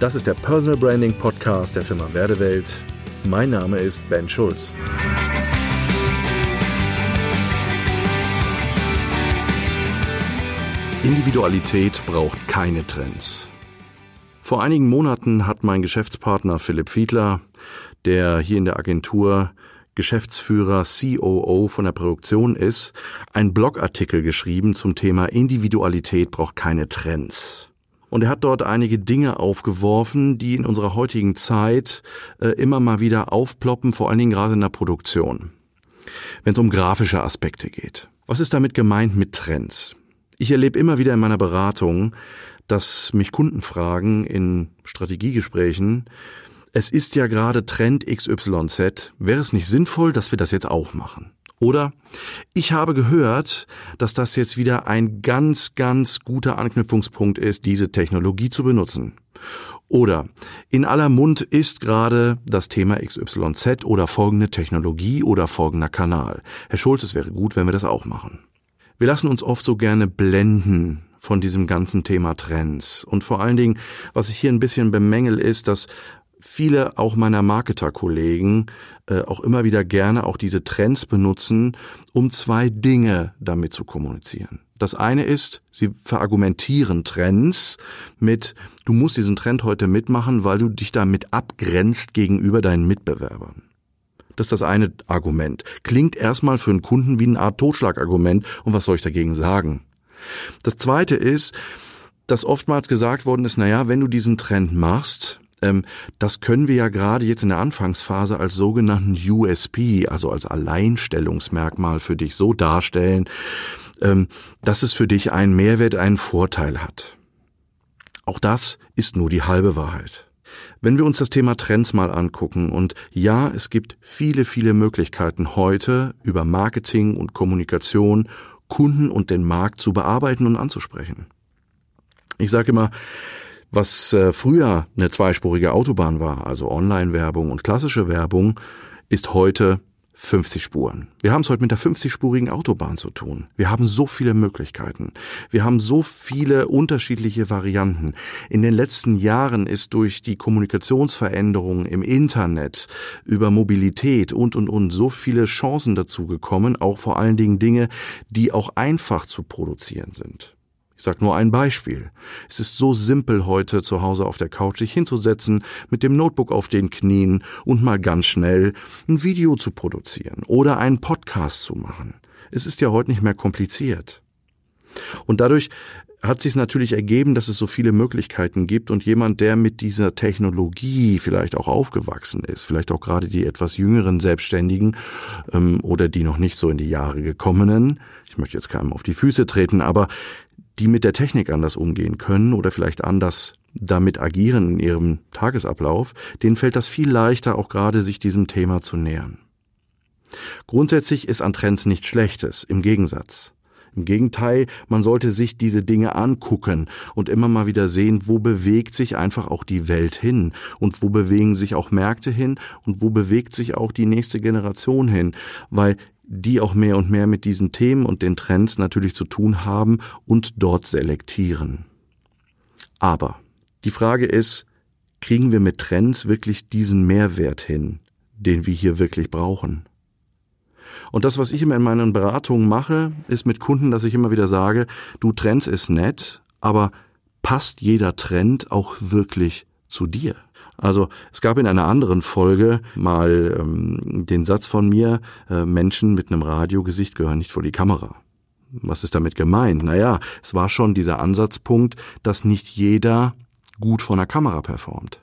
Das ist der Personal Branding Podcast der Firma Werdewelt. Mein Name ist Ben Schulz. Individualität braucht keine Trends. Vor einigen Monaten hat mein Geschäftspartner Philipp Fiedler, der hier in der Agentur Geschäftsführer COO von der Produktion ist, einen Blogartikel geschrieben zum Thema Individualität braucht keine Trends. Und er hat dort einige Dinge aufgeworfen, die in unserer heutigen Zeit äh, immer mal wieder aufploppen, vor allen Dingen gerade in der Produktion. Wenn es um grafische Aspekte geht. Was ist damit gemeint mit Trends? Ich erlebe immer wieder in meiner Beratung, dass mich Kunden fragen in Strategiegesprächen, es ist ja gerade Trend XYZ, wäre es nicht sinnvoll, dass wir das jetzt auch machen? Oder ich habe gehört, dass das jetzt wieder ein ganz, ganz guter Anknüpfungspunkt ist, diese Technologie zu benutzen. Oder in aller Mund ist gerade das Thema XYZ oder folgende Technologie oder folgender Kanal. Herr Schulz, es wäre gut, wenn wir das auch machen. Wir lassen uns oft so gerne blenden von diesem ganzen Thema Trends. Und vor allen Dingen, was ich hier ein bisschen bemängel, ist, dass viele auch meiner Marketerkollegen äh, auch immer wieder gerne auch diese Trends benutzen, um zwei Dinge damit zu kommunizieren. Das eine ist, sie verargumentieren Trends mit, du musst diesen Trend heute mitmachen, weil du dich damit abgrenzt gegenüber deinen Mitbewerbern. Das ist das eine Argument. Klingt erstmal für einen Kunden wie eine Art Totschlagargument und was soll ich dagegen sagen? Das zweite ist, dass oftmals gesagt worden ist, naja, wenn du diesen Trend machst, das können wir ja gerade jetzt in der Anfangsphase als sogenannten USP, also als Alleinstellungsmerkmal für dich so darstellen, ähm, dass es für dich einen Mehrwert, einen Vorteil hat. Auch das ist nur die halbe Wahrheit. Wenn wir uns das Thema Trends mal angucken und ja, es gibt viele, viele Möglichkeiten heute über Marketing und Kommunikation Kunden und den Markt zu bearbeiten und anzusprechen. Ich sage immer, was äh, früher eine zweispurige Autobahn war, also Online-Werbung und klassische Werbung, ist heute 50 Spuren. Wir haben es heute mit der 50-spurigen Autobahn zu tun. Wir haben so viele Möglichkeiten. Wir haben so viele unterschiedliche Varianten. In den letzten Jahren ist durch die Kommunikationsveränderungen im Internet, über Mobilität und, und, und so viele Chancen dazu gekommen, auch vor allen Dingen Dinge, die auch einfach zu produzieren sind. Ich sage nur ein Beispiel. Es ist so simpel heute zu Hause auf der Couch sich hinzusetzen, mit dem Notebook auf den Knien und mal ganz schnell ein Video zu produzieren oder einen Podcast zu machen. Es ist ja heute nicht mehr kompliziert. Und dadurch hat sich natürlich ergeben, dass es so viele Möglichkeiten gibt und jemand, der mit dieser Technologie vielleicht auch aufgewachsen ist, vielleicht auch gerade die etwas jüngeren Selbstständigen ähm, oder die noch nicht so in die Jahre gekommenen, ich möchte jetzt keinem auf die Füße treten, aber die mit der Technik anders umgehen können oder vielleicht anders damit agieren in ihrem Tagesablauf, denen fällt das viel leichter, auch gerade sich diesem Thema zu nähern. Grundsätzlich ist an Trends nichts Schlechtes, im Gegensatz. Im Gegenteil, man sollte sich diese Dinge angucken und immer mal wieder sehen, wo bewegt sich einfach auch die Welt hin und wo bewegen sich auch Märkte hin und wo bewegt sich auch die nächste Generation hin, weil die auch mehr und mehr mit diesen Themen und den Trends natürlich zu tun haben und dort selektieren. Aber die Frage ist, kriegen wir mit Trends wirklich diesen Mehrwert hin, den wir hier wirklich brauchen? Und das, was ich immer in meinen Beratungen mache, ist mit Kunden, dass ich immer wieder sage, du Trends ist nett, aber passt jeder Trend auch wirklich zu dir? Also es gab in einer anderen Folge mal ähm, den Satz von mir, äh, Menschen mit einem Radiogesicht gehören nicht vor die Kamera. Was ist damit gemeint? Naja, es war schon dieser Ansatzpunkt, dass nicht jeder gut vor einer Kamera performt.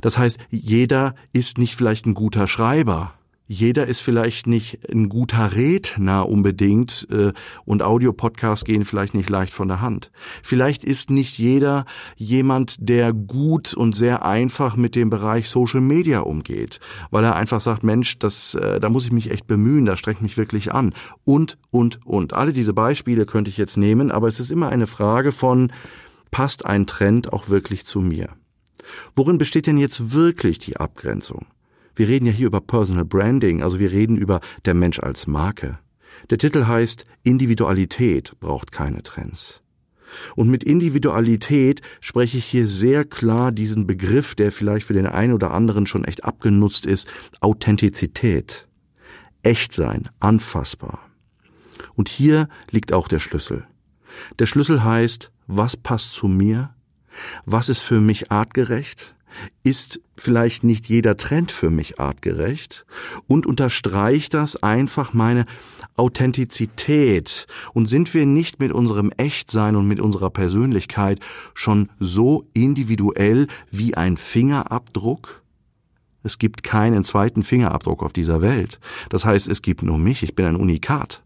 Das heißt, jeder ist nicht vielleicht ein guter Schreiber, jeder ist vielleicht nicht ein guter Redner unbedingt äh, und Audiopodcasts gehen vielleicht nicht leicht von der Hand. Vielleicht ist nicht jeder jemand, der gut und sehr einfach mit dem Bereich Social Media umgeht, weil er einfach sagt, Mensch, das, äh, da muss ich mich echt bemühen, da strengt mich wirklich an. Und, und, und. Alle diese Beispiele könnte ich jetzt nehmen, aber es ist immer eine Frage von, passt ein Trend auch wirklich zu mir? Worin besteht denn jetzt wirklich die Abgrenzung? Wir reden ja hier über Personal Branding, also wir reden über der Mensch als Marke. Der Titel heißt Individualität braucht keine Trends. Und mit Individualität spreche ich hier sehr klar diesen Begriff, der vielleicht für den einen oder anderen schon echt abgenutzt ist, Authentizität. Echt sein, anfassbar. Und hier liegt auch der Schlüssel. Der Schlüssel heißt, was passt zu mir? Was ist für mich artgerecht? Ist vielleicht nicht jeder Trend für mich artgerecht? Und unterstreicht das einfach meine Authentizität? Und sind wir nicht mit unserem Echtsein und mit unserer Persönlichkeit schon so individuell wie ein Fingerabdruck? Es gibt keinen zweiten Fingerabdruck auf dieser Welt. Das heißt, es gibt nur mich, ich bin ein Unikat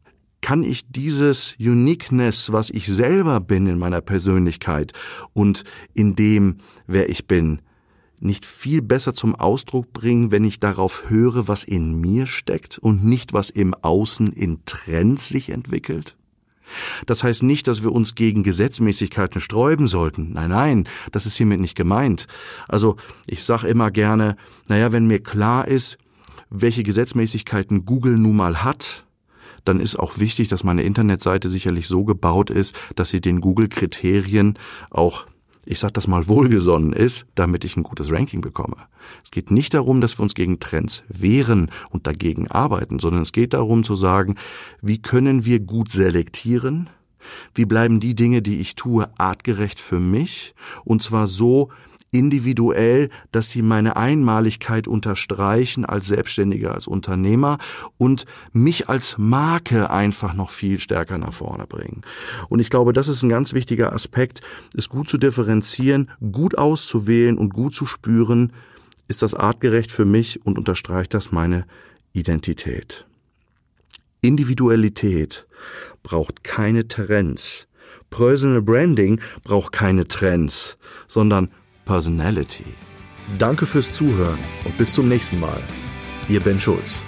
kann ich dieses Uniqueness, was ich selber bin in meiner Persönlichkeit und in dem, wer ich bin, nicht viel besser zum Ausdruck bringen, wenn ich darauf höre, was in mir steckt und nicht, was im Außen in Trends sich entwickelt? Das heißt nicht, dass wir uns gegen Gesetzmäßigkeiten sträuben sollten. Nein, nein, das ist hiermit nicht gemeint. Also ich sage immer gerne, naja, wenn mir klar ist, welche Gesetzmäßigkeiten Google nun mal hat, dann ist auch wichtig, dass meine Internetseite sicherlich so gebaut ist, dass sie den Google-Kriterien auch ich sag das mal wohlgesonnen ist, damit ich ein gutes Ranking bekomme. Es geht nicht darum, dass wir uns gegen Trends wehren und dagegen arbeiten, sondern es geht darum zu sagen, wie können wir gut selektieren, wie bleiben die Dinge, die ich tue, artgerecht für mich, und zwar so, individuell, dass sie meine Einmaligkeit unterstreichen als Selbstständiger, als Unternehmer und mich als Marke einfach noch viel stärker nach vorne bringen. Und ich glaube, das ist ein ganz wichtiger Aspekt, es gut zu differenzieren, gut auszuwählen und gut zu spüren, ist das artgerecht für mich und unterstreicht das meine Identität. Individualität braucht keine Trends. Personal Branding braucht keine Trends, sondern Personality. Danke fürs Zuhören und bis zum nächsten Mal. Ihr Ben Schulz.